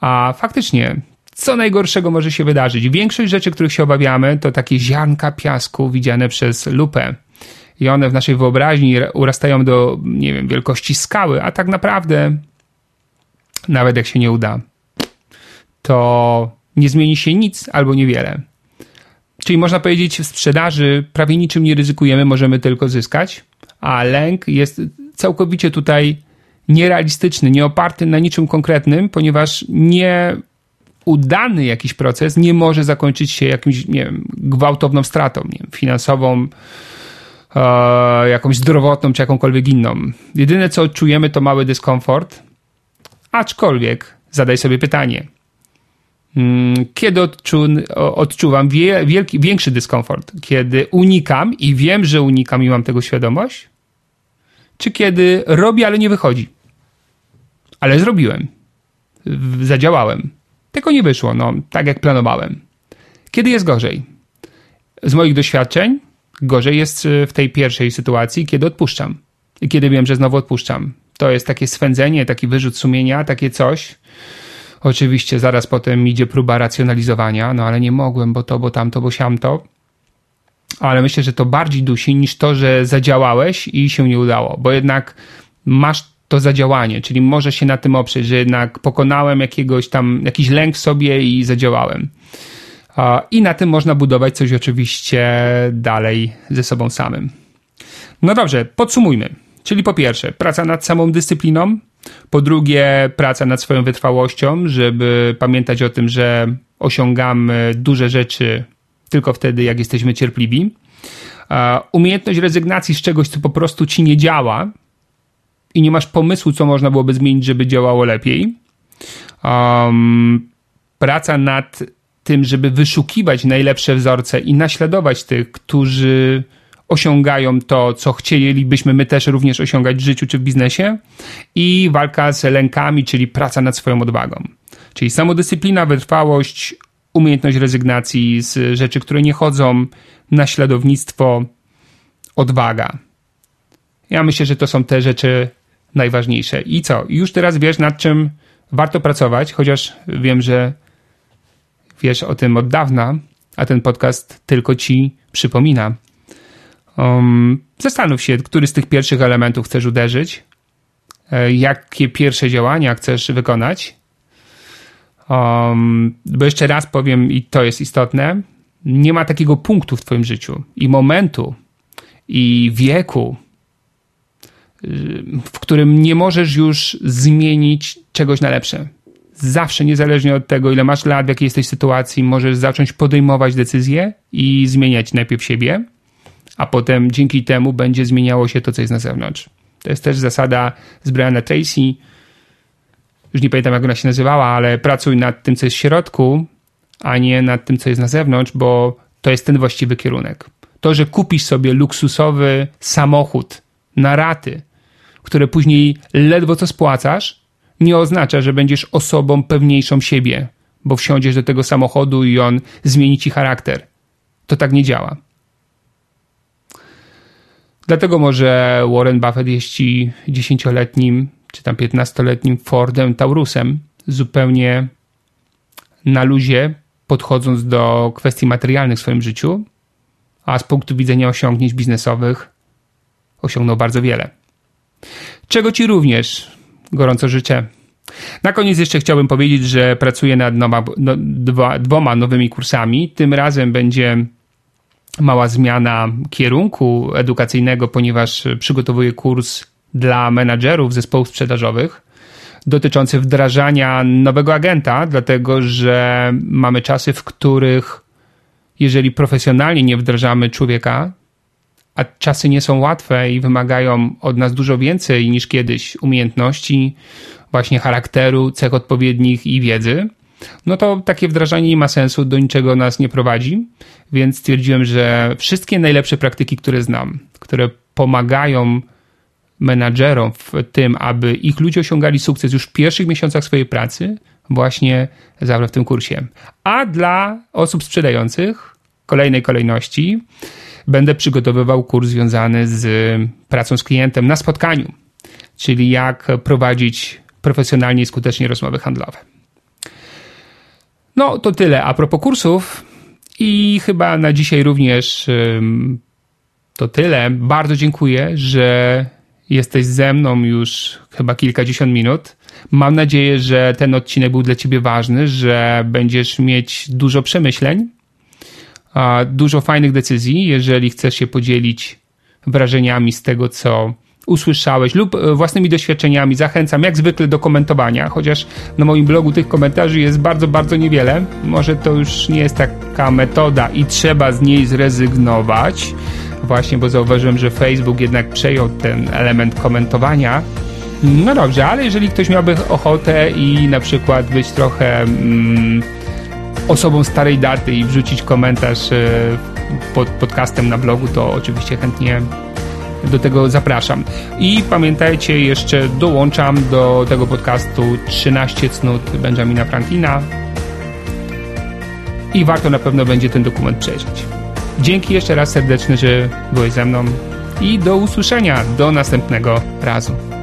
A faktycznie, co najgorszego może się wydarzyć? Większość rzeczy, których się obawiamy, to takie ziarnka piasku widziane przez lupę i one w naszej wyobraźni urastają do, nie wiem, wielkości skały, a tak naprawdę, nawet jak się nie uda, to nie zmieni się nic albo niewiele. Czyli można powiedzieć, w sprzedaży prawie niczym nie ryzykujemy, możemy tylko zyskać, a lęk jest całkowicie tutaj nierealistyczny, nie oparty na niczym konkretnym, ponieważ nie udany jakiś proces nie może zakończyć się jakimś, nie wiem, gwałtowną stratą nie wiem, finansową, e, jakąś zdrowotną czy jakąkolwiek inną. Jedyne co czujemy to mały dyskomfort, aczkolwiek zadaj sobie pytanie. Mm, kiedy odczu, odczuwam wielki, większy dyskomfort? Kiedy unikam i wiem, że unikam i mam tego świadomość? Czy kiedy robię, ale nie wychodzi? Ale zrobiłem. Zadziałałem. Tylko nie wyszło, no, tak jak planowałem. Kiedy jest gorzej? Z moich doświadczeń Gorzej jest y, w tej pierwszej sytuacji, kiedy odpuszczam. I kiedy wiem, że znowu odpuszczam. To jest takie swędzenie, taki wyrzut sumienia, takie coś. Oczywiście zaraz potem idzie próba racjonalizowania, no ale nie mogłem, bo to, bo tamto, bo siamto. Ale myślę, że to bardziej dusi niż to, że zadziałałeś i się nie udało, bo jednak masz to zadziałanie, czyli możesz się na tym oprzeć, że jednak pokonałem jakiegoś tam, jakiś lęk sobie i zadziałałem. I na tym można budować coś oczywiście dalej ze sobą samym. No dobrze, podsumujmy. Czyli po pierwsze, praca nad samą dyscypliną, po drugie, praca nad swoją wytrwałością, żeby pamiętać o tym, że osiągamy duże rzeczy tylko wtedy, jak jesteśmy cierpliwi. Umiejętność rezygnacji z czegoś, co po prostu ci nie działa i nie masz pomysłu, co można byłoby zmienić, żeby działało lepiej. Um, praca nad tym, żeby wyszukiwać najlepsze wzorce i naśladować tych, którzy osiągają to, co chcielibyśmy my też również osiągać w życiu czy w biznesie, i walka z lękami, czyli praca nad swoją odwagą. Czyli samodyscyplina, wytrwałość, umiejętność rezygnacji z rzeczy, które nie chodzą, naśladownictwo, odwaga. Ja myślę, że to są te rzeczy najważniejsze. I co? Już teraz wiesz, nad czym warto pracować, chociaż wiem, że wiesz o tym od dawna, a ten podcast tylko ci przypomina. Um, zastanów się, który z tych pierwszych elementów chcesz uderzyć, e, jakie pierwsze działania chcesz wykonać. Um, bo jeszcze raz powiem, i to jest istotne, nie ma takiego punktu w Twoim życiu i momentu i wieku, w którym nie możesz już zmienić czegoś na lepsze. Zawsze, niezależnie od tego, ile masz lat, w jakiej jesteś sytuacji, możesz zacząć podejmować decyzje i zmieniać najpierw siebie, a potem dzięki temu będzie zmieniało się to, co jest na zewnątrz. To jest też zasada z Brianna Tracy. Już nie pamiętam, jak ona się nazywała, ale pracuj nad tym, co jest w środku, a nie nad tym, co jest na zewnątrz, bo to jest ten właściwy kierunek. To, że kupisz sobie luksusowy samochód na raty, które później ledwo co spłacasz, nie oznacza, że będziesz osobą pewniejszą siebie, bo wsiądziesz do tego samochodu i on zmieni ci charakter. To tak nie działa. Dlatego może Warren Buffett jeździ dziesięcioletnim czy tam piętnastoletnim Fordem Taurusem zupełnie na luzie, podchodząc do kwestii materialnych w swoim życiu, a z punktu widzenia osiągnięć biznesowych osiągnął bardzo wiele. Czego Ci również gorąco życzę. Na koniec jeszcze chciałbym powiedzieć, że pracuję nad no, dwa, dwoma nowymi kursami. Tym razem będzie mała zmiana kierunku edukacyjnego, ponieważ przygotowuję kurs dla menadżerów zespołów sprzedażowych dotyczący wdrażania nowego agenta, dlatego że mamy czasy, w których jeżeli profesjonalnie nie wdrażamy człowieka, a czasy nie są łatwe i wymagają od nas dużo więcej niż kiedyś umiejętności, właśnie charakteru, cech odpowiednich i wiedzy, no to takie wdrażanie nie ma sensu, do niczego nas nie prowadzi, więc stwierdziłem, że wszystkie najlepsze praktyki, które znam, które pomagają menadżerom w tym, aby ich ludzie osiągali sukces już w pierwszych miesiącach swojej pracy, właśnie zawrę w tym kursie. A dla osób sprzedających, kolejnej kolejności, będę przygotowywał kurs związany z pracą z klientem na spotkaniu, czyli jak prowadzić profesjonalnie i skutecznie rozmowy handlowe. No to tyle a propos kursów i chyba na dzisiaj również to tyle. Bardzo dziękuję, że jesteś ze mną już chyba kilkadziesiąt minut. Mam nadzieję, że ten odcinek był dla Ciebie ważny, że będziesz mieć dużo przemyśleń, dużo fajnych decyzji, jeżeli chcesz się podzielić wrażeniami z tego, co usłyszałeś lub e, własnymi doświadczeniami. Zachęcam jak zwykle do komentowania, chociaż na moim blogu tych komentarzy jest bardzo, bardzo niewiele. Może to już nie jest taka metoda i trzeba z niej zrezygnować. Właśnie, bo zauważyłem, że Facebook jednak przejął ten element komentowania. No dobrze, ale jeżeli ktoś miałby ochotę i na przykład być trochę mm, osobą starej daty i wrzucić komentarz e, pod podcastem na blogu, to oczywiście chętnie do tego zapraszam. I pamiętajcie, jeszcze dołączam do tego podcastu 13 cnót Benjamina Franklina i warto na pewno będzie ten dokument przejrzeć. Dzięki jeszcze raz serdeczne, że byłeś ze mną i do usłyszenia do następnego razu.